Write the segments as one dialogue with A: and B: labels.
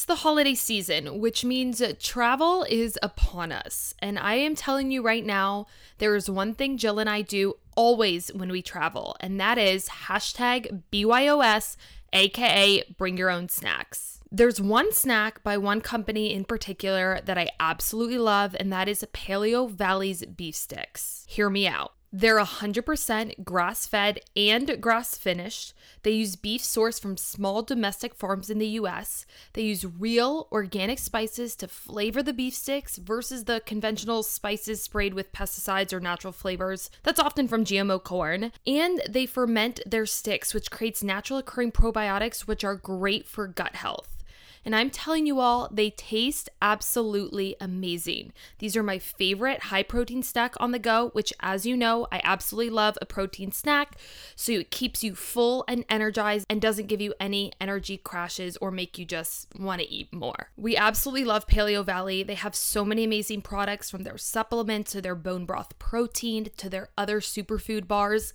A: It's the holiday season, which means travel is upon us. And I am telling you right now, there is one thing Jill and I do always when we travel, and that is hashtag BYOS, aka bring your own snacks. There's one snack by one company in particular that I absolutely love, and that is Paleo Valley's beef sticks. Hear me out. They're 100% grass fed and grass finished. They use beef sourced from small domestic farms in the US. They use real organic spices to flavor the beef sticks versus the conventional spices sprayed with pesticides or natural flavors. That's often from GMO corn. And they ferment their sticks, which creates natural occurring probiotics, which are great for gut health. And I'm telling you all, they taste absolutely amazing. These are my favorite high protein snack on the go, which, as you know, I absolutely love a protein snack. So it keeps you full and energized and doesn't give you any energy crashes or make you just want to eat more. We absolutely love Paleo Valley. They have so many amazing products from their supplements to their bone broth protein to their other superfood bars.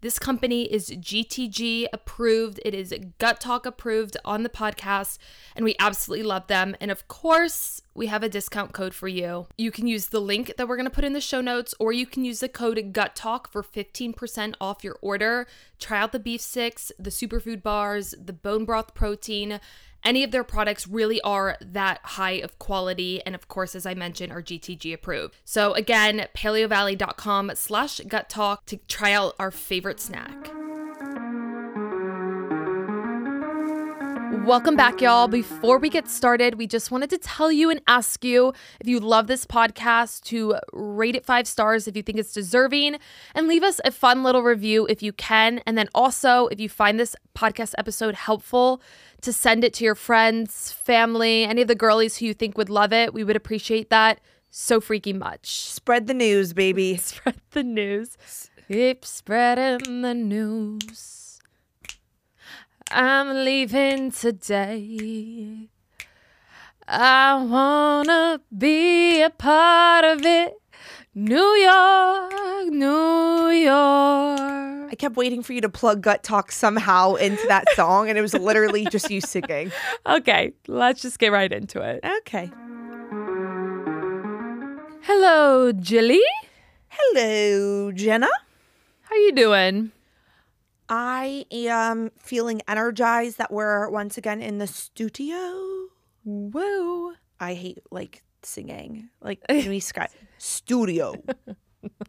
A: This company is GTG approved. It is Gut Talk approved on the podcast, and we absolutely love them. And of course, we have a discount code for you. You can use the link that we're going to put in the show notes, or you can use the code Gut Talk for 15% off your order. Try out the beef sticks, the superfood bars, the bone broth protein any of their products really are that high of quality and of course as i mentioned are gtg approved. So again paleovalley.com slash gut talk to try out our favorite snack Welcome back, y'all. Before we get started, we just wanted to tell you and ask you if you love this podcast to rate it five stars if you think it's deserving and leave us a fun little review if you can. And then also, if you find this podcast episode helpful, to send it to your friends, family, any of the girlies who you think would love it. We would appreciate that so freaking much.
B: Spread the news, baby.
A: Spread the news. Keep spreading the news. I'm leaving today. I wanna be a part of it. New York, New York.
B: I kept waiting for you to plug Gut Talk somehow into that song, and it was literally just you singing.
A: Okay, let's just get right into it.
B: Okay.
A: Hello, Jilly.
B: Hello, Jenna.
A: How you doing?
B: I am feeling energized that we're once again in the studio.
A: Woo.
B: I hate like singing. Like can we scratch studio.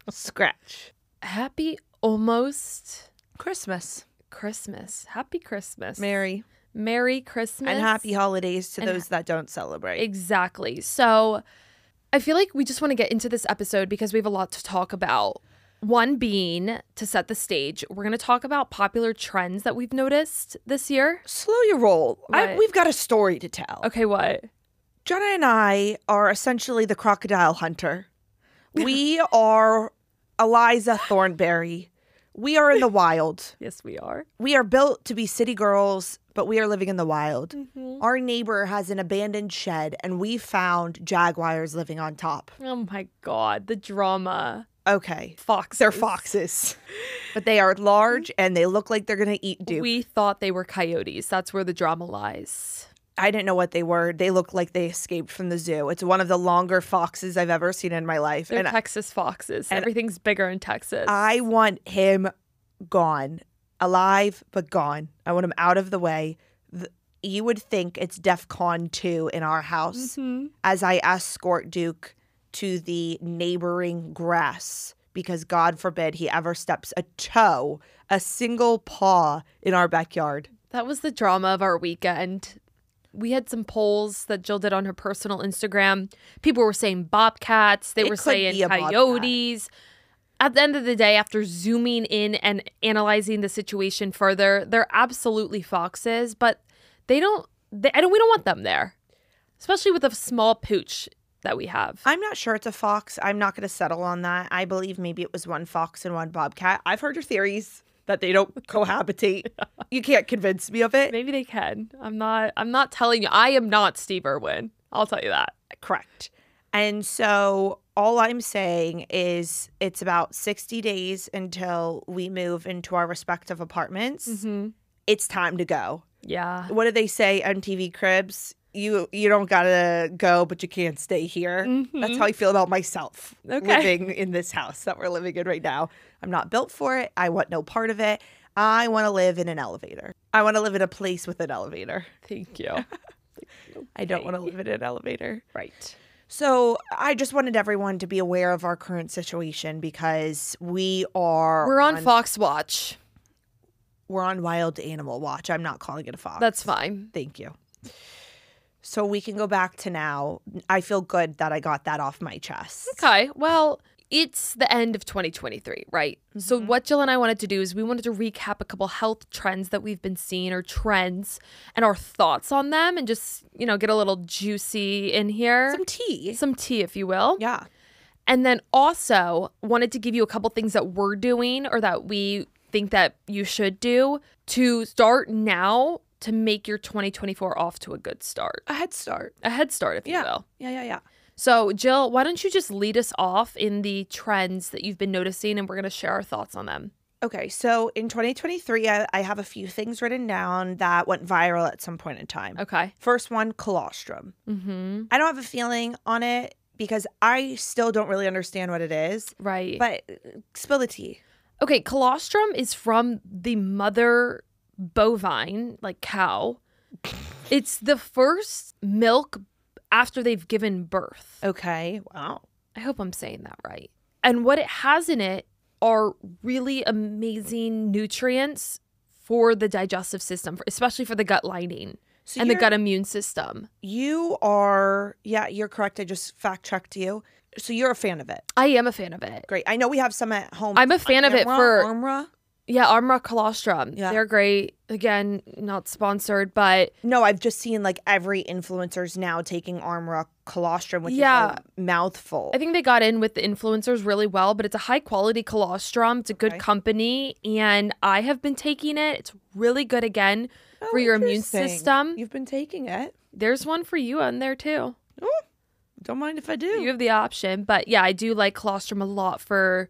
B: scratch.
A: Happy almost
B: Christmas.
A: Christmas. Happy Christmas.
B: Merry.
A: Merry Christmas.
B: And happy holidays to
A: And
B: those that don't celebrate.
A: Exactly. So I feel like we just want to get into this episode because we have a lot to talk about. One being to set the stage, we're going to talk about popular trends that we've noticed this year.
B: Slow your roll. I, we've got a story to tell.
A: Okay, what?
B: Jenna and I are essentially the crocodile hunter. We are Eliza Thornberry. We are in the wild.
A: Yes, we are.
B: We are built to be city girls, but we are living in the wild.
A: Mm-hmm.
B: Our neighbor has an abandoned shed, and we found jaguars living on top.
A: Oh my God, the drama.
B: Okay.
A: Fox.
B: They're foxes, but they are large and they look like they're going to eat Duke.
A: We thought they were coyotes. That's where the drama lies.
B: I didn't know what they were. They look like they escaped from the zoo. It's one of the longer foxes I've ever seen in my life.
A: They're
B: and
A: Texas foxes.
B: and
A: Everything's bigger in Texas.
B: I want him gone, alive but gone. I want him out of the way. Th- You would think it's DEF CON 2 in our house
A: Mhm.
B: as I escort Duke to the neighboring grass because God forbid he ever steps a toe, a single paw in our backyard.
A: That was the drama of our weekend. We had some polls that Jill did on her personal Instagram. People were saying bobcats, they
B: It
A: were saying
B: bobcat.
A: coyotes. At the end of the day, after zooming in and analyzing the situation further, they're absolutely foxes, but they don't. They, I don't. We don't want them there, especially with a small pooch. That we have.
B: I'm not sure it's a fox. I'm not going to settle on that. I believe maybe it was one fox and one bobcat. I've heard your theories that they don't cohabitate. You can't convince me of it.
A: Maybe they can. I'm not I'm not telling you. I am not Steve Irwin. I'll tell you that.
B: Correct. And so all I'm saying is it's about 60 days until we move into our respective apartments.
A: Mm-hmm.
B: It's time to go.
A: Yeah.
B: What do they say MTV Cribs? You you don't gotta go, but you can't stay here. That's how mm-hmm. I feel about myself
A: Okay.
B: living in this house that we're living in right now. I'm not built for it. I want no part of it. I want to live in an elevator. I want to live in a place with an elevator.
A: Thank you.
B: I don't want to live in an elevator.
A: right.
B: So I just wanted everyone to be aware of our current situation because we are
A: We're on Fox Watch.
B: we're on wild animal watch. I'm not calling it a fox.
A: That's fine.
B: Thank you. So we can go back to now. I feel good that I got that off my chest.
A: Okay. Well, it's the end of 2023, right? So, mm-hmm. what Jill and I wanted to do is we wanted to recap a couple health trends that we've been seeing or trends and our thoughts on them and just, you know, get a little juicy in here.
B: Some tea.
A: Some tea, if you will.
B: Yeah.
A: And then also wanted to give you a couple things that we're doing or that we think that you should do to start now to make your 2024 off to a good start.
B: A head start.
A: A head start, if you will.
B: Yeah, yeah, yeah.
A: So, Jill, why don't you just lead us off in the trends that you've been noticing and we're going to share our thoughts on them?
B: Okay, so in 2023, I, I have a few things written down that went viral at some point in time.
A: Okay.
B: First one, colostrum.
A: Mm-hmm.
B: I don't have a feeling on it because I still don't really understand what it is.
A: Right.
B: But uh, spill the tea.
A: okay, colostrum is from the mother bovine, like cow. It's the first milk after they've given birth.
B: Okay. Wow.
A: I hope I'm saying that right. And what it has in it are really amazing nutrients for the digestive system, especially for the gut lining
B: So
A: and the gut immune system.
B: You are, yeah, you're correct. I just fact checked you. So you're a fan of it.
A: I am a fan of it.
B: Great. I know we have some at home.
A: I'm a fan uh, of it for
B: Armra?
A: Yeah, Armra colostrum.
B: Yeah.
A: They're great. Again, not sponsored, but
B: No, I've just seen like every influencer's now taking Armra colostrum, which
A: Yeah.
B: is a mouthful.
A: I think they got in with the influencers really well, but it's a high quality colostrum. It's a good company and I have been taking it. It's really good again oh, for your immune
B: Oh,
A: system.
B: You've been taking it.
A: There's one for you on there too.
B: Oh, don't mind if I do.
A: You have the option, but yeah, I do like colostrum a lot for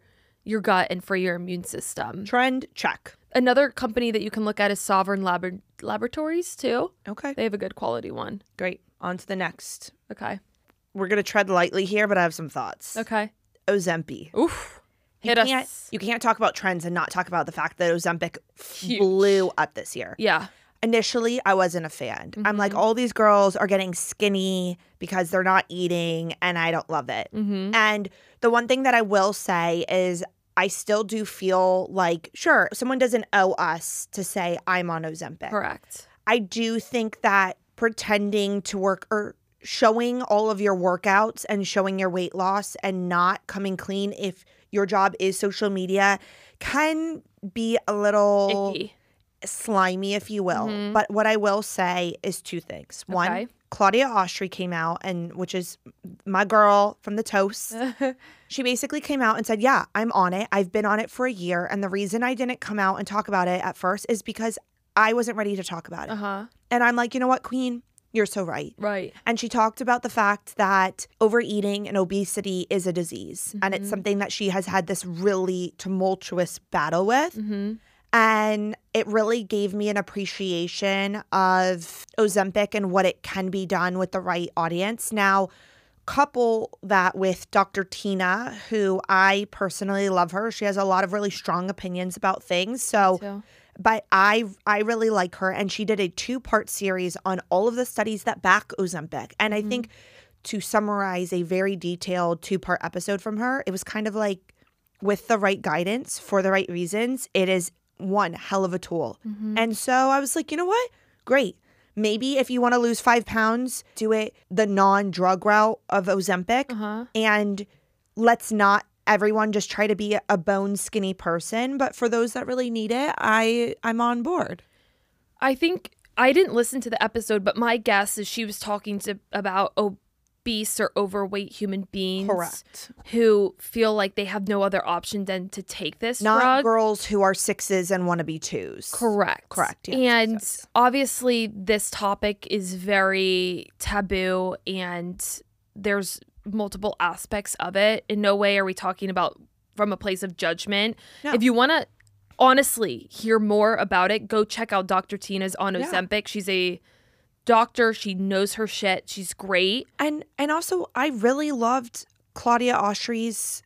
A: your gut and for your immune system.
B: Trend check.
A: Another company that you can look at is Sovereign Lab- Laboratories too.
B: Okay.
A: They have a good quality one.
B: Great. On to the next.
A: Okay.
B: We're gonna tread lightly here, but I have some thoughts.
A: Okay.
B: Ozempi.
A: Oof.
B: You
A: Hit
B: can't,
A: us.
B: you can't talk about trends and not talk about the fact that Ozempic
A: Huge.
B: blew up this year.
A: Yeah.
B: Initially, I wasn't a fan. I'm like, all these girls are getting skinny because they're not eating, and I don't love it.
A: Mm-hmm.
B: And the one thing that I will say is, I still do feel like, sure, someone doesn't owe us to say I'm on Ozempic.
A: Correct.
B: I do think that pretending to work or showing all of your workouts and showing your weight loss and not coming clean if your job is social media can be a little
A: Icky.
B: slimy, if you will.
A: Mhm.
B: But what I will say is two things. One,
A: Okay.
B: Claudia Austri came out, and which is my girl from the Toast. She basically came out and said, Yeah, I'm on it. I've been on it for a year. And the reason I didn't come out and talk about it at first is because I wasn't ready to talk about it.
A: uh huh.
B: And I'm like, you know what, Queen? You're so right.
A: Right.
B: And she talked about the fact that overeating and obesity is a disease. And it's
A: Mhm.
B: something that she has had this really tumultuous battle with.
A: Mm-hmm.
B: And it really gave me an appreciation of Ozempic and what it can be done with the right audience. Now, couple that with Dr. Tyna, who I personally love her. She has a lot of really strong opinions about things. So,
A: So,
B: but I I really like her and she did a two-part series on all of the studies that back Ozempic. And I mm-hmm. think to summarize a very detailed two-part episode from her, it was kind of like with the right guidance for the right reasons, it is one hell of a tool. And so I was like, you know what? Great. Maybe if you want to lose five pounds, do it the non drug route of Ozempic.
A: uh huh.
B: And let's not everyone just try to be a bone skinny person. But for those that really need it, I I'm on board.
A: I think I didn't listen to the episode, but my guess is she was talking to about oh, beasts or overweight human beings
B: Correct.
A: who feel like they have no other option than to take this
B: Not
A: drug.
B: girls who are sixes and want to be twos.
A: Correct.
B: Correct, yes,
A: and
B: yes.
A: obviously, this topic is very taboo, and there's multiple aspects of it. In no way are we talking about from a place of judgment.
B: No.
A: If you want to honestly hear more about it, go check out Dr. Tyna's on
B: Yeah.
A: Ozempic. She's a doctor. She knows her shit. She's great.
B: And and also I really loved Claudia Oshry's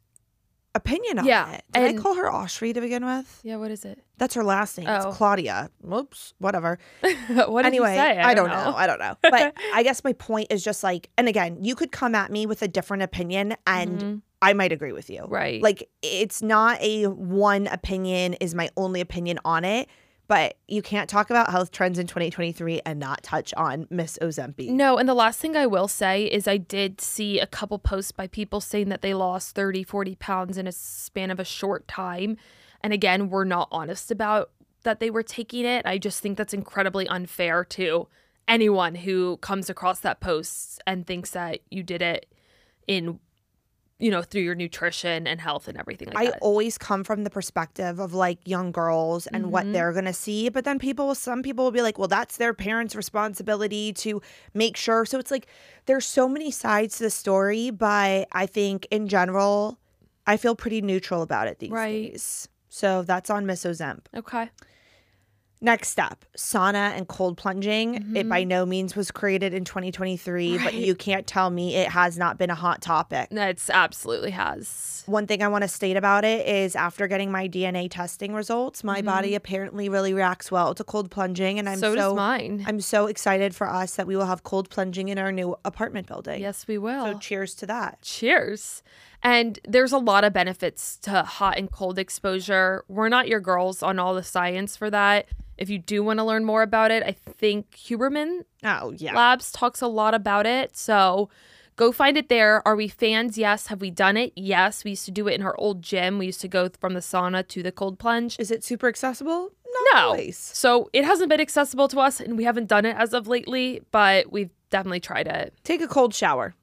B: opinion on
A: Yeah,
B: it. Did I call her Oshry to begin with?
A: Yeah, what is it?
B: That's her last name.
A: Oh.
B: It's Claudia. Whoops, whatever.
A: what did
B: anyway,
A: you say?
B: I, don't know. I don't know. But I guess my point is just like, and again, you could come at me with a different opinion and
A: Mhm.
B: I might agree with you.
A: Right.
B: Like it's not a one opinion is my only opinion on it, but you can't talk about health trends in 2023 and not touch on Miss Ozempic.
A: No, and the last thing I will say is I did see a couple posts by people saying that they lost 30, 40 pounds in a span of a short time. And again, we're not honest about that they were taking it. I just think that's incredibly unfair to anyone who comes across that post and thinks that you did it in you know, through your nutrition and health and everything like
B: I
A: that.
B: always come from the perspective of like young girls and what
A: Mhm.
B: they're going to see. But then people, some people will be like, well, that's their parents' responsibility to make sure. So it's like there's so many sides to the story. But I think in general, I feel pretty neutral about it these
A: Right.
B: days. So that's on Miss Ozemp.
A: Okay.
B: Next step sauna and cold plunging. It
A: Mhm.
B: by no means was created in 2023, but you can't tell me it has not been a hot topic.
A: That's absolutely has.
B: One thing I want to state about it is after getting my DNA testing results, my body apparently really reacts well to cold plunging. And I'm
A: Mm-hmm. so,
B: so,
A: mine.
B: I'm so excited for us that we will have cold plunging in our new apartment building.
A: yes, we will.
B: So cheers to that.
A: Cheers. And there's a lot of benefits to hot and cold exposure. We're not your girls on all the science for that. If you do want to learn more about it, I think Huberman
B: Oh, yeah.
A: Labs talks a lot about it. So go find it there. Are we fans? Yes. Have we done it? Yes. We used to do it in our old gym. We used to go from the sauna to the cold plunge.
B: Is it super accessible? Not
A: No.
B: always.
A: So it hasn't been accessible to us and we haven't done it as of lately, but we've definitely tried it.
B: Take a cold shower.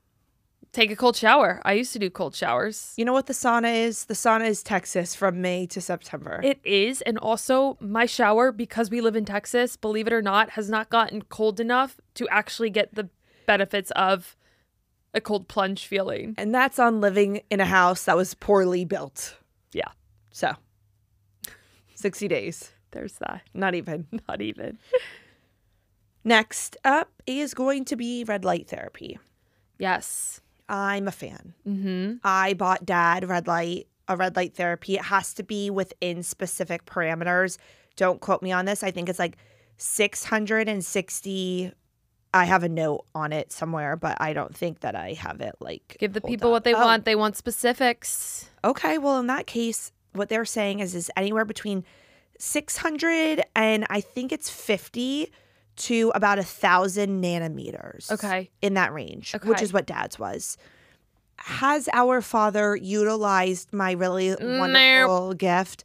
A: Take a cold shower. I used to do cold showers.
B: You know what the sauna is? The sauna is Texas from May to September.
A: It is. And also, my shower, because we live in Texas, believe it or not, has not gotten cold enough to actually get the benefits of a cold plunge feeling.
B: and that's on living in a house that was poorly built.
A: Yeah,
B: So 60 days.
A: there's that.
B: Not even.
A: Not even.
B: Next up is going to be red light therapy.
A: Yes.
B: I'm a fan.
A: Mm-hmm.
B: I bought dad red light, a red light therapy. It has to be within specific parameters. Don't quote me on this. I think it's like 660. I have a note on it somewhere, but I don't think that I have it like.
A: Give the people
B: up.
A: what they
B: Oh,
A: want. They want specifics.
B: Okay, well, in that case, what they're saying is is anywhere between 600 and I think it's 50 to about a thousand nanometers.
A: Okay.
B: in that range,
A: okay.
B: which is what dad's was. Has our father utilized my really wonderful gift?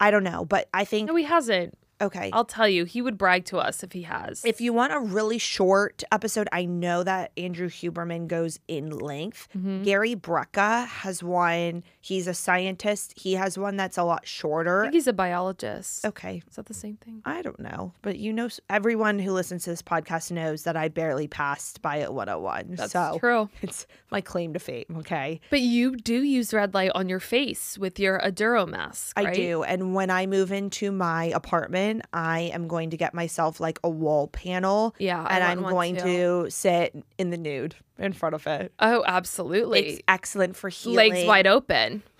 B: I don't know, but I think
A: No, he hasn't.
B: Okay.
A: I'll tell you, he would brag to us if he has.
B: If you want a really short episode, I know that Andrew Huberman goes in length.
A: Mhm.
B: Gary Brecka has one. He's a scientist. He has one that's a lot
A: I
B: shorter.
A: think he's a biologist.
B: Okay.
A: Is that the same thing?
B: I don't know, but you know, everyone who listens to this podcast knows that I barely passed bio 101.
A: That's
B: so
A: true.
B: it's my claim to fame. Okay.
A: But you do use red light on your face with your Aduro mask.
B: I do. And when I move into my apartment, I am going to get myself like a wall panel
A: Yeah.
B: And I'm going
A: too.
B: to sit in the nude in front of it.
A: Oh, absolutely.
B: It's excellent for healing.
A: Legs wide open.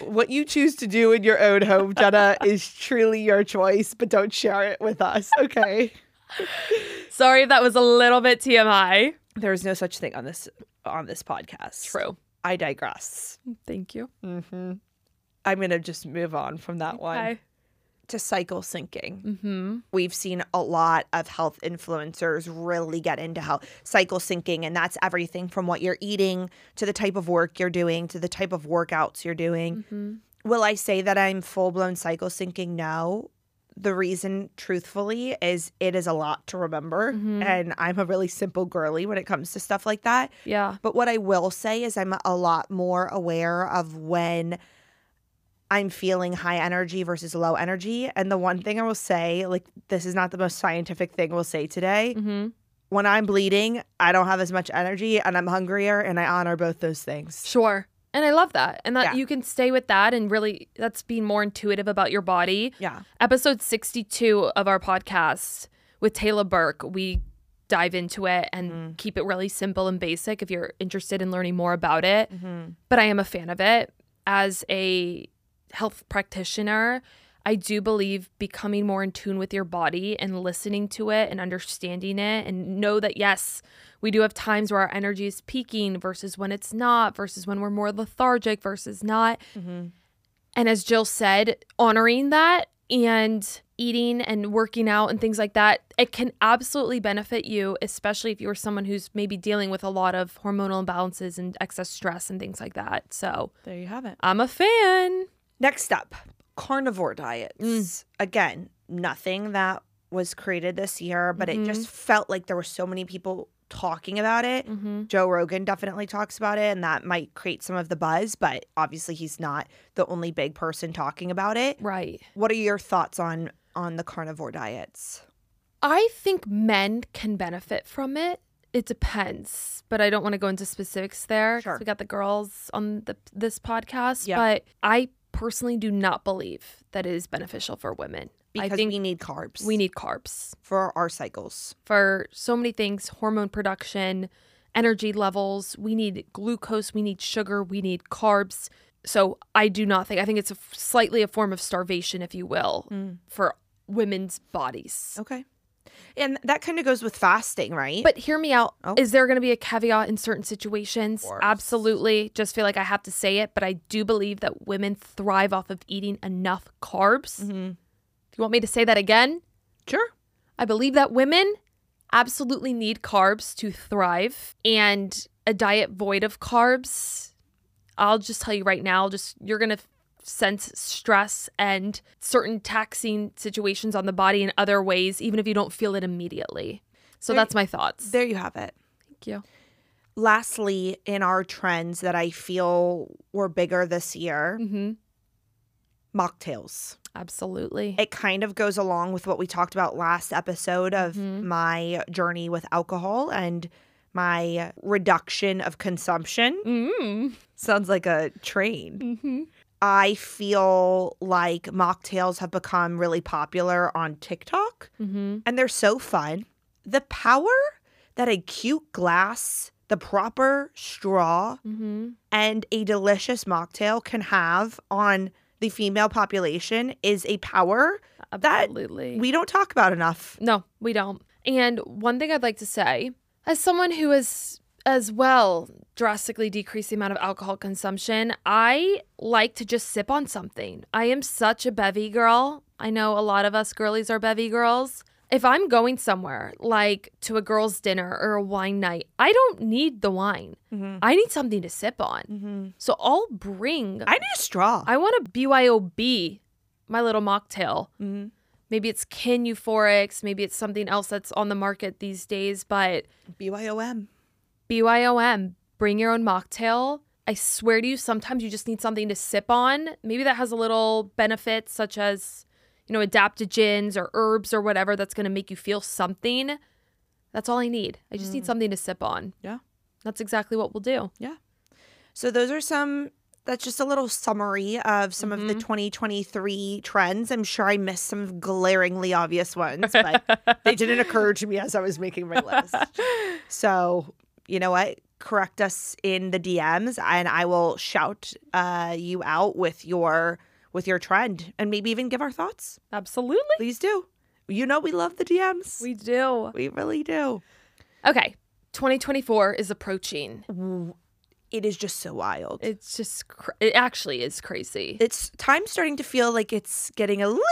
B: What you choose to do in your own home, Jenna, is truly your choice, but don't share it with us, okay?
A: Sorry if that was a little bit TMI.
B: There's no such thing on this on this podcast.
A: True.
B: I digress.
A: Thank you.
B: hmm I'm gonna just move on from that one
A: Okay.
B: To cycle syncing.
A: Mm-hmm.
B: we've seen a lot of health influencers really get into health cycle syncing and that's everything from what you're eating to the type of work you're doing to the type of workouts you're doing
A: Mm-hmm.
B: will i say that i'm full-blown cycle syncing no the reason, truthfully, is it is a lot to remember.
A: Mhm.
B: And I'm a really simple girly when it comes to stuff like that.
A: Yeah.
B: But what I will say is I'm a lot more aware of when I'm feeling high energy versus low energy. And the one thing I will say, like, this is not the most scientific thing we'll say today.
A: Mm-hmm.
B: When I'm bleeding, I don't have as much energy and I'm hungrier, and I honor both those things.
A: Sure. And I love that. And that
B: Yeah.
A: you can stay with that and really that's being more intuitive about your body.
B: Yeah.
A: Episode 62 of our podcast with Taylor Burke, we dive into it and
B: Mhm.
A: keep it really simple and basic if you're interested in learning more about it.
B: Mm-hmm.
A: But I am a fan of it. As a health practitioner, I do believe becoming more in tune with your body and listening to it and understanding it and know that yes, we do have times where our energy is peaking versus when it's not, versus when we're more lethargic versus not.
B: Mm-hmm.
A: And as Jill said, honoring that and eating and working out and things like that, it can absolutely benefit you, especially if you're someone who's maybe dealing with a lot of hormonal imbalances and excess stress and things like that. So
B: There you have it.
A: I'm a fan.
B: Next up, carnivore diets.
A: Mm.
B: Again, nothing that was created this year, but
A: Mhm.
B: it just felt like there were so many people talking about it.
A: Mm-hmm.
B: Joe Rogan definitely talks about it, and that might create some of the buzz, but obviously he's not the only big person talking about it.
A: Right.
B: What are your thoughts on on the carnivore diets?
A: I think men can benefit from it. It depends, but I don't want to go into specifics there.
B: Sure.
A: We got the girls on the this podcast,
B: Yeah.
A: but I personally do not believe that it is beneficial for women.
B: Because
A: I think
B: we need carbs.
A: we need carbs
B: for our cycles.
A: for so many things hormone production, energy levels. We need glucose, we need sugar, we need carbs. So I do not think, I think it's a, slightly a form of starvation, if you will,
B: Mm.
A: for women's bodies.
B: Okay. And that kind of goes with fasting, right?
A: But hear me out.
B: Oh.
A: Is there going to be a caveat in certain situations? Absolutely. Just feel like I have to say it, but I do believe that women thrive off of eating enough carbs.
B: Mhm.
A: If you want me to say that again,
B: sure.
A: I believe that women absolutely need carbs to thrive and a diet void of carbs. I'll just tell you right now, just you're going to sense stress and certain taxing situations on the body in other ways even if you don't feel it immediately. So
B: There-
A: that's my thoughts.
B: There you have it.
A: Thank you.
B: Lastly, in our trends that I feel were bigger this year,
A: Mhm.
B: mocktails.
A: Absolutely.
B: It kind of goes along with what we talked about last episode of
A: Mhm.
B: my journey with alcohol and my reduction of consumption.
A: Mm.
B: Sounds like a train.
A: Mm-hmm.
B: I feel like mocktails have become really popular on TikTok
A: Mm-hmm.
B: and they're so fun. The power that a cute glass, the proper straw,
A: Mm-hmm.
B: and a delicious mocktail can have on the female population is a power That- we don't talk about enough.
A: No, we don't. And one thing I'd like to say, as someone who has as well drastically decrease the amount of alcohol consumption, I like to just sip on something. I am such a bevy girl. I know a lot of us girlies are bevy girls. If I'm going somewhere, like to a girl's dinner or a wine night, I don't need the wine.
B: Mm-hmm.
A: I need something to sip on.
B: Mm-hmm.
A: So I'll bring,
B: I need a straw.
A: I want a BYOB, my little mocktail.
B: Mhm.
A: Maybe it's Kin Euphorics, maybe it's something else that's on the market these days, but
B: BYOM.
A: BYOM, bring your own mocktail. I swear to you, sometimes you just need something to sip on. Maybe that has a little benefit, such as, you know, adaptogens or herbs or whatever that's going to make you feel something. That's all I need. I just need something to sip on.
B: Yeah.
A: That's exactly what we'll do. Yeah.
B: So those are some that's just a little summary of some of the
A: Mhm.
B: 2023 trends. I'm sure I missed some glaringly obvious ones, but they didn't occur to me as I was making my list. So, you know what? Correct us in the DMs and I will shout uh, you out with your with your trend and maybe even give our thoughts.
A: Absolutely.
B: Please do. You know we love the DMs.
A: We do.
B: we really do.
A: Okay. 2024 is approaching.
B: It is just so wild.
A: It's just, cr- it actually is crazy.
B: it's time starting to feel like it's getting a little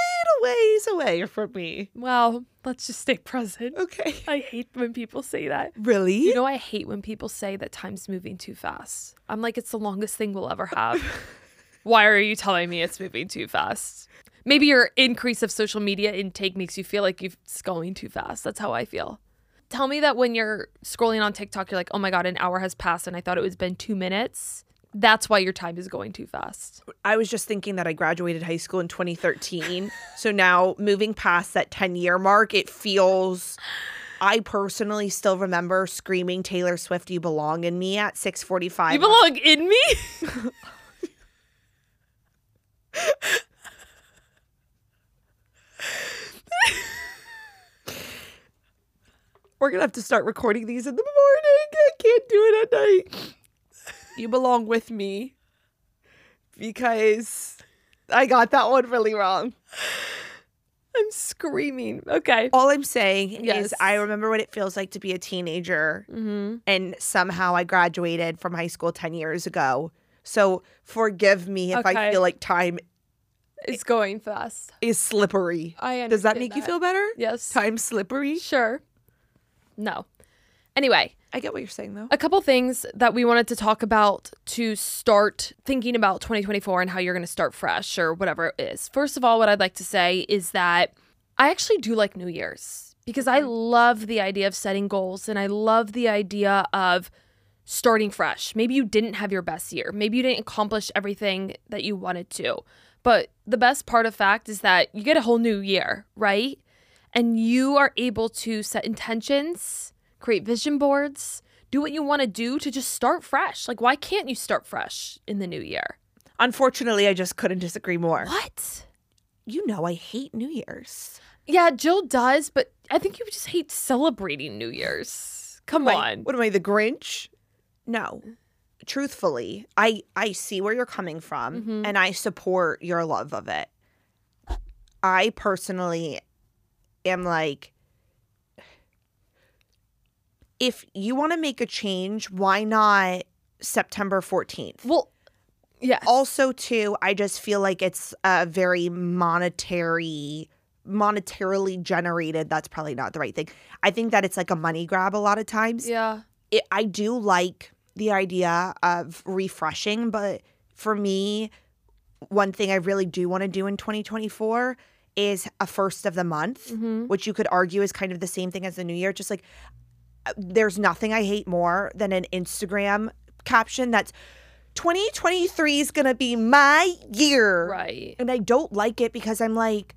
B: ways away from me.
A: well, let's just stay present.
B: Okay.
A: I hate when people say that.
B: Really?
A: You know, I hate when people say that time's moving too fast. I'm like, it's the longest thing we'll ever have. Why are you telling me it's moving too fast? maybe your increase of social media intake makes you feel like you're scrolling too fast. That's how I feel. Tell me that when you're scrolling on TikTok, you're like, oh my God, an hour has passed and I thought it was been two minutes. That's why your time is going too fast.
B: I was just thinking that I graduated high school in 2013. so now moving past that 10 year mark, it feels I personally still remember screaming Taylor Swift you belong in me at 6:45.
A: You belong in me?
B: We're going to have to start recording these in the morning. I can't do it at night. You belong with me because I got that one really wrong.
A: I'm screaming. Okay.
B: All I'm saying
A: Yes.
B: is I remember what it feels like to be a teenager
A: Mm-hmm.
B: and somehow I graduated from high school 10 years ago. So forgive me if I feel like time
A: It's going fast.
B: is slippery.
A: I.
B: Does that make you feel better?
A: Yes.
B: Time slippery?
A: Sure. No. Anyway,
B: I get what you're saying though.
A: a couple things that we wanted to talk about to start thinking about 2024 and how you're going to start fresh or whatever it is. First of all, what I'd like to say is that I actually do like New Year's because I mm-hmm. love the idea of setting goals and I love the idea of starting fresh. Maybe you didn't have your best year. Maybe you didn't accomplish everything that you wanted to. But the best part of fact is that you get a whole new year, right? And you are able to set intentions, create vision boards, do what you want to do to just start fresh. Like why can't you start fresh in the new year?
B: Unfortunately, I just couldn't disagree more.
A: What?
B: You know I hate New Year's.
A: Yeah, Jill does, but I think you just hate celebrating New Year's. Come
B: What am I-
A: on.
B: What am I, the Grinch? No. Truthfully, I I see where you're coming from
A: Mhm.
B: and I support your love of it. I personally am like if you want to make a change, why not September 14th?
A: Well, yeah.
B: also too i just feel like it's a very monetary monetarily generated that's probably not the right thing i think that it's like a money grab a lot of times
A: yeah.
B: it, i do like the idea of refreshing but for me one thing i really do want to do in 2024 is a first of the month
A: Mhm.
B: which you could argue is kind of the same thing as the new year just like there's nothing i hate more than an instagram caption that's 2023 is gonna be my year
A: Right.
B: and i don't like it because i'm like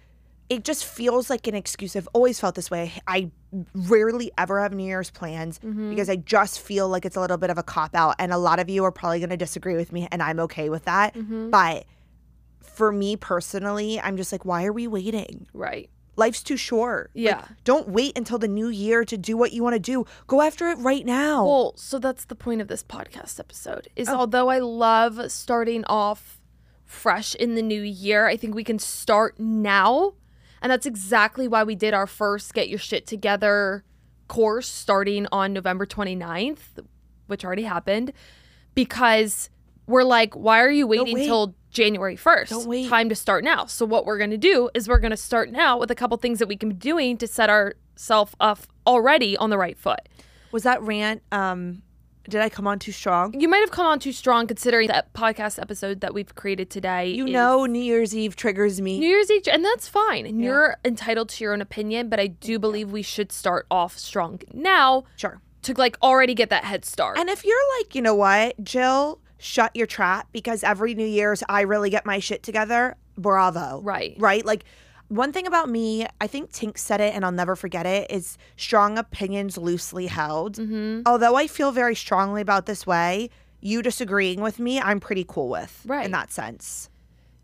B: it just feels like an excuse i've always felt this way i rarely ever have new year's plans
A: Mhm.
B: because i just feel like it's a little bit of a cop out and a lot of you are probably going to disagree with me and i'm okay with that
A: Mhm.
B: but for me personally i'm just like why are we waiting
A: Right.
B: Life's too short Like,
A: Yeah.
B: don't wait until the new year to do what you want to do go after it right now
A: Well, so that's the point of this podcast episode. Is
B: Oh.
A: although I love starting off fresh in the new year, I think we can start now. And that's exactly why we did our first Get Your Shit Together course starting on November 29th, which already happened, because we're like, why are you waiting
B: wait.
A: till January 1st?
B: Don't wait.
A: Time to start now. So, what we're going to do is we're going to start now with a couple things that we can be doing to set ourselves up already on the right foot.
B: was that rant um did i come on too strong
A: You might have come on too strong considering that podcast episode that we've created today.
B: you know new year's eve triggers me
A: New Year's Eve, and that's fine. And
B: Yeah.
A: you're entitled to your own opinion, but I do believe we should start off strong now
B: sure
A: to like already get that head start.
B: And if you're like, you know what, Jill, shut your trap because every New Year's I really get my shit together, bravo.
A: right.
B: Right? Like, one thing about me, I think Tink said it and I'll never forget it, is strong opinions loosely held.
A: Mm-hmm.
B: Although I feel very strongly about this way, you disagreeing with me, I'm pretty cool with
A: Right.
B: in that sense.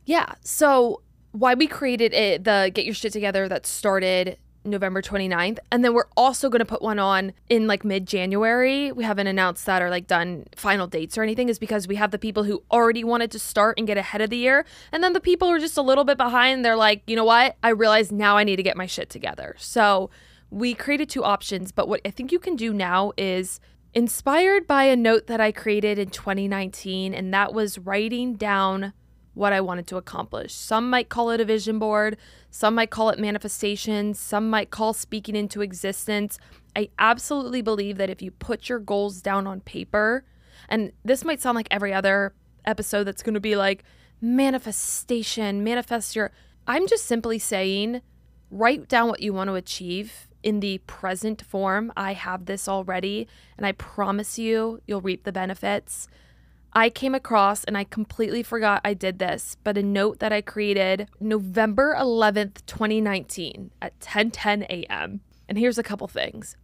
A: Yeah. So why we created it, the Get Your Shit Together that started November 29th. And then we're also going to put one on in like mid January. We haven't announced that or like done final dates or anything, is because we have the people who already wanted to start and get ahead of the year. And then the people who are just a little bit behind, they're like, you know what? I realize now I need to get my shit together. So we created two options. But what I think you can do now is inspired by a note that I created in 2019, and that was writing down what I wanted to accomplish. Some might call it a vision board, some might call it manifestation, some might call speaking into existence. I absolutely believe that if you put your goals down on paper, and this might sound like every other episode that's going to be like manifestation, manifest your I'm just simply saying write down what you want to achieve in the present form. I have this already, and I promise you, you'll reap the benefits. I came across and I completely forgot I did this, but a note that I created November 11th, 2019 at 10:10 a.m. And here's a couple things.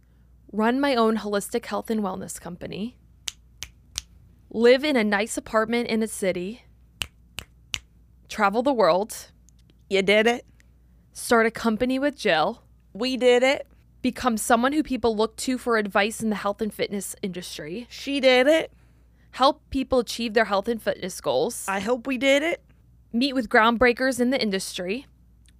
A: Run my own holistic health and wellness company. Live in a nice apartment in a city. Travel the world.
B: You did it.
A: Start a company with Jill.
B: We did it.
A: Become someone who people look to for advice in the health and fitness industry.
B: She did it.
A: Help people achieve their health and fitness goals.
B: I hope we did it.
A: Meet with groundbreakers in the industry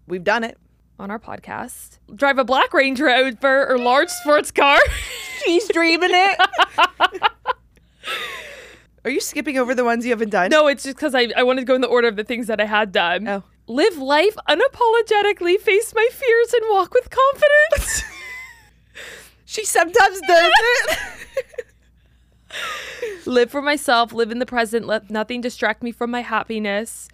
B: We've done it.
A: on our podcast. Drive a Black Range Rover or large sports car.
B: She's dreaming it. Are you skipping over the ones you haven't done?
A: no, it's just because I, I wanted to go in the order of the things that I had done.
B: Oh.
A: Live life unapologetically, face my fears, and walk with confidence.
B: She sometimes does it.
A: Live for myself, live in the present, let nothing distract me from my happiness.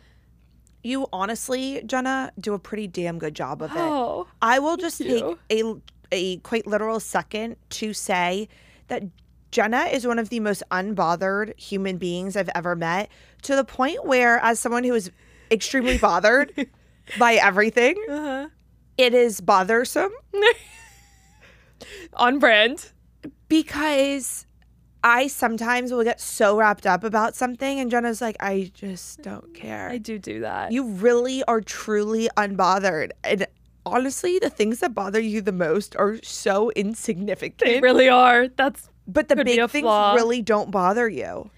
B: you honestly, Jenna, do a pretty damn good job of it.
A: Oh,
B: I will just take a a quite literal second to say that Jenna is one of the most unbothered human beings I've ever met to the point where as someone who is extremely bothered by everything,
A: uh-huh.
B: it is bothersome
A: on brand.
B: because I sometimes will get so wrapped up about something and Jenna's like I just don't care.
A: I do do that.
B: You really are truly unbothered. And honestly, the things that bother you the most are so insignificant.
A: they really are. That's
B: but the big things
A: flaw.
B: really don't bother you.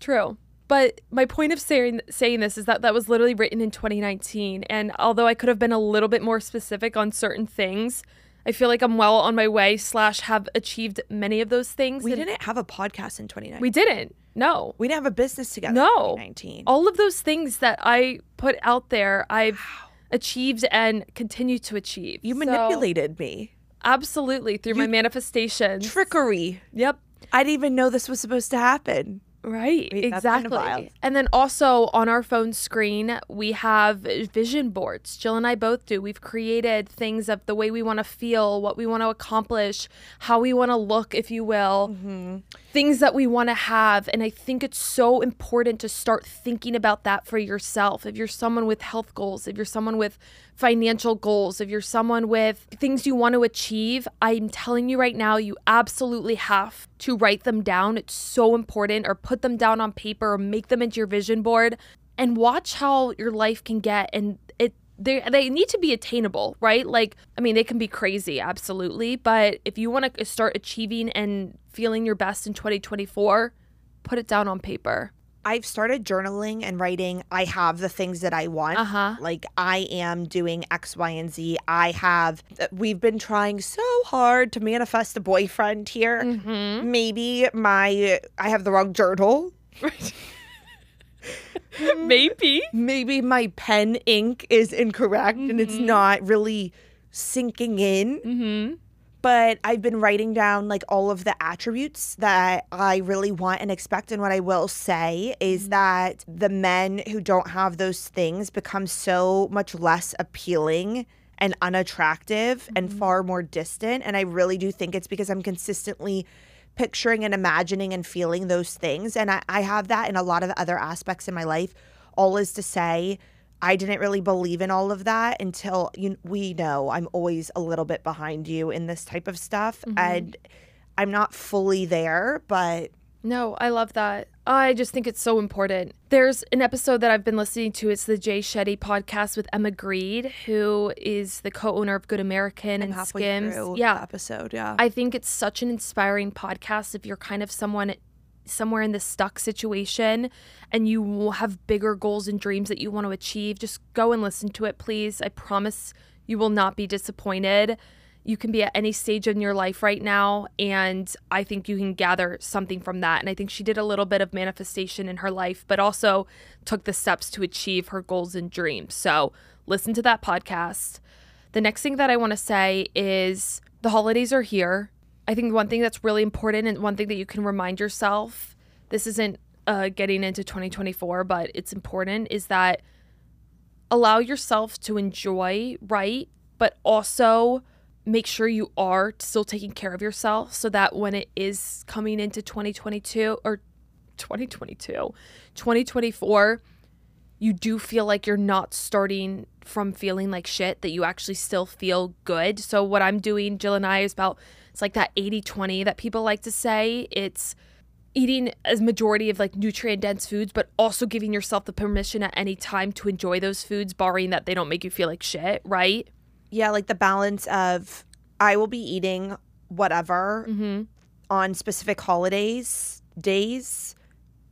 A: True. But my point of saying saying this is that that was literally written in 2019 and although I could have been a little bit more specific on certain things, I feel like I'm well on my way slash have achieved many of those things.
B: We
A: and
B: didn't have a podcast in 2019.
A: we didn't. No.
B: We didn't have a business together
A: No.
B: in 2019.
A: All of those things that I put out there, I've achieved and continue to achieve.
B: You
A: So-
B: manipulated me.
A: absolutely through my manifestations.
B: Trickery.
A: Yep.
B: I didn't even know this was supposed to happen.
A: Right,
B: Wait,
A: exactly. And then also on our phone screen, we have vision boards. Jill and I both do. We've created things of the way we want to feel, what we want to accomplish, how we want to look, if you will,
B: Mm-hmm.
A: things that we want to have. And I think it's so important to start thinking about that for yourself. If you're someone with health goals, if you're someone with financial goals, if you're someone with things you want to achieve, I'm telling you right now, you absolutely have to write them down. It's so important, or put them down on paper, make them into your vision board, and watch how your life can get. And it they they need to be attainable, right? Like, I mean, they can be crazy, absolutely, but if you want to start achieving and feeling your best in 2024, put it down on paper.
B: I've started journaling and writing. I have the things that I want.
A: Uh-huh.
B: Like I am doing X, Y, and Z. I have. We've been trying so hard to manifest a boyfriend here.
A: Mm-hmm.
B: Maybe my I have the wrong journal.
A: Maybe.
B: Maybe my pen ink is incorrect and it's not really sinking in.
A: Mm-hmm.
B: But I've been writing down like all of the attributes that I really want and expect. And what I will say is mm-hmm. that the men who don't have those things become so much less appealing and unattractive and mm-hmm. far more distant. And I really do think it's because I'm consistently picturing and imagining and feeling those things. And I, I have that in a lot of other aspects in my life. All is to say, I didn't really believe in all of that until you we know I'm always a little bit behind you in this type of stuff mm-hmm. and I'm not fully there but
A: No, I love that. I just think it's so important. There's an episode that I've been listening to. It's the Jay Shetty podcast with Emma Grede, who is the co-owner of Good American and
B: halfway
A: Skims. Yeah,
B: episode yeah
A: I think it's such an inspiring podcast if you're kind of someone somewhere in the stuck situation and you have bigger goals and dreams that you want to achieve. Just go and listen to it, please. I promise you will not be disappointed. You can be at any stage in your life right now, and I think you can gather something from that. And I think she did a little bit of manifestation in her life, but also took the steps to achieve her goals and dreams. So listen to that podcast. The next thing that I want to say is the holidays are here. I think one thing that's really important and one thing that you can remind yourself this isn't uh, getting into 2024, but it's important is that allow yourself to enjoy, right? But also make sure you are still taking care of yourself so that when it is coming into 2022 or 2022, 2024, you do feel like you're not starting from feeling like shit, that you actually still feel good. So, what I'm doing, Jill and I, is about it's like that 80 20 that people like to say. It's eating as majority of like nutrient dense foods, but also giving yourself the permission at any time to enjoy those foods, barring that they don't make you feel like shit, right?
B: Yeah, like the balance of I will be eating whatever
A: Mm-hmm.
B: on specific holidays, days,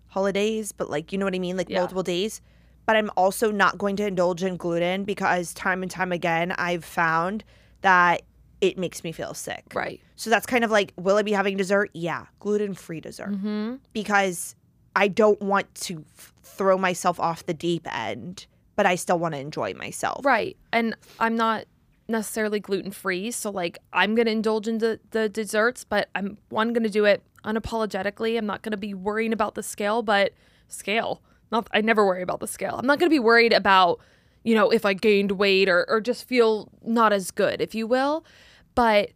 B: holidays, but like, you know what I mean? Like
A: Yeah.
B: multiple days. But I'm also not going to indulge in gluten because time and time again, I've found that it makes me feel sick.
A: Right.
B: So that's kind of like, will I be having dessert? Yeah, gluten free dessert
A: Mm-hmm.
B: because I don't want to f- throw myself off the deep end, but I still want to enjoy myself.
A: Right. And I'm not necessarily gluten free. So, like, I'm going to indulge in the, the desserts, but I'm one going to do it unapologetically. I'm not going to be worrying about the scale, but scale. Not, I never worry about the scale. I'm not going to be worried about, you know, if I gained weight or, or just feel not as good, if you will. But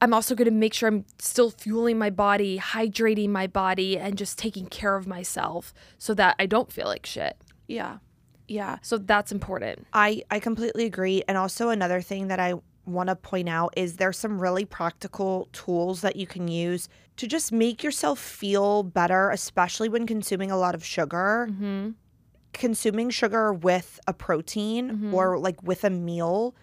A: I'm also going to make sure I'm still fueling my body, hydrating my body, and just taking care of myself so that I don't feel like shit.
B: Yeah. Yeah.
A: So that's important.
B: I I completely agree. And also another thing that I want to point out is there's some really practical tools that you can use to just make yourself feel better, especially when consuming a lot of sugar.
A: Mm-hmm.
B: Consuming sugar with a protein
A: Mhm.
B: or like with a meal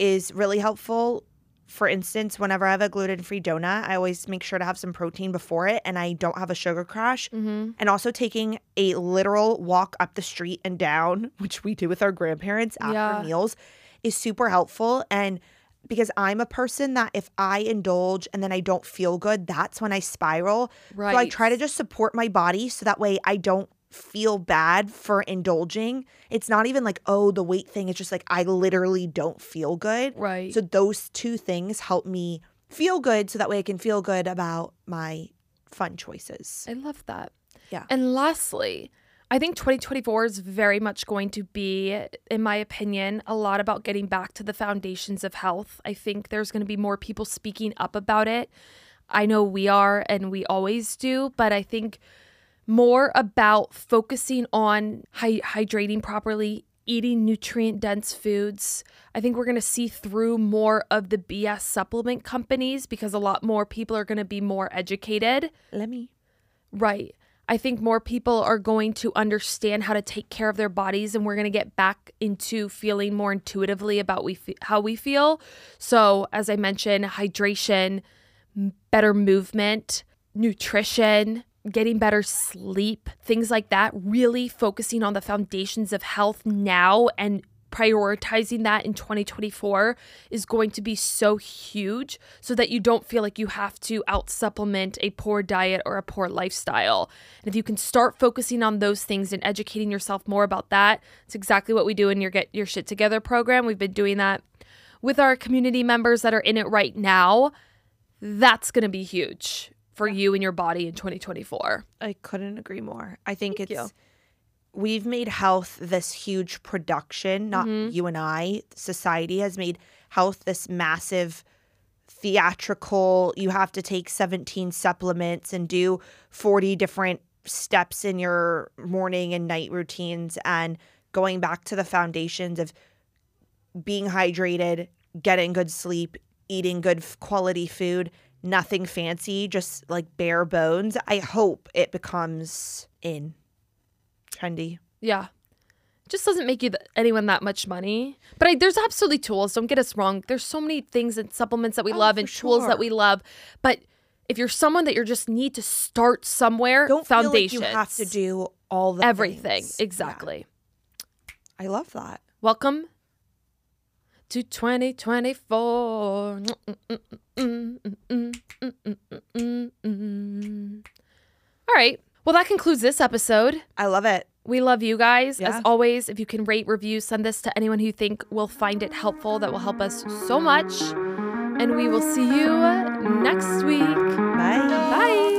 B: is really helpful. For instance, whenever I have a gluten free donut, I always make sure to have some protein before it and I don't have a sugar crash.
A: Mm-hmm.
B: And also taking a literal walk up the street and down, which we do with our grandparents after
A: Yeah.
B: meals, is super helpful. And because I'm a person that if I indulge and then I don't feel good, that's when I spiral.
A: Right.
B: So I try to just support my body so that way I don't feel bad for indulging. It's not even like, oh, the weight thing. It's just like I literally don't feel good.
A: Right.
B: So those two things help me feel good so that way I can feel good about my fun choices.
A: I love that.
B: Yeah.
A: And lastly, I think 2024 is very much going to be, in my opinion, a lot about getting back to the foundations of health. I think there's going to be more people speaking up about it. I know we are and we always do, but I think more about focusing on hy- hydrating properly, eating nutrient dense foods. I think we're going to see through more of the BS supplement companies because a lot more people are going to be more educated.
B: Let me.
A: Right. I think more people are going to understand how to take care of their bodies, and we're going to get back into feeling more intuitively about we fe- how we feel. So, as I mentioned, hydration, better movement, nutrition, getting better sleep, things like that. Really focusing on the foundations of health now and prioritizing that in 2024 is going to be so huge so that you don't feel like you have to out supplement a poor diet or a poor lifestyle. And if you can start focusing on those things and educating yourself more about that, it's exactly what we do in your Get Your Shit Together program. We've been doing that with our community members that are in it right now. That's going to be huge for you and your body in 2024.
B: I couldn't agree more. I think
A: Thank
B: it's
A: you.
B: we've made health this huge production, not
A: Mhm.
B: you and I. Society has made health this massive theatrical, you have to take 17 supplements and do 40 different steps in your morning and night routines and going back to the foundations of being hydrated, getting good sleep, eating good quality food, nothing fancy, just like bare bones. I hope it becomes in trendy.
A: Yeah. Just doesn't make you th- anyone that much money. But I, there's absolutely tools. Don't get us wrong. There's so many things and supplements that we
B: Oh,
A: love and tools that we love. But if you're someone that you just need to start somewhere,
B: Don't feel like you have to do all the
A: everything.
B: things. Yeah,
A: Exactly.
B: I love that.
A: Welcome to 2024. All right. Well, that concludes this episode.
B: I love it.
A: We love you guys.
B: Yeah.
A: As always, if you can rate, review, send this to anyone who you think will find it helpful. That will help us so much. And we will see you next week.
B: Bye.
A: Bye.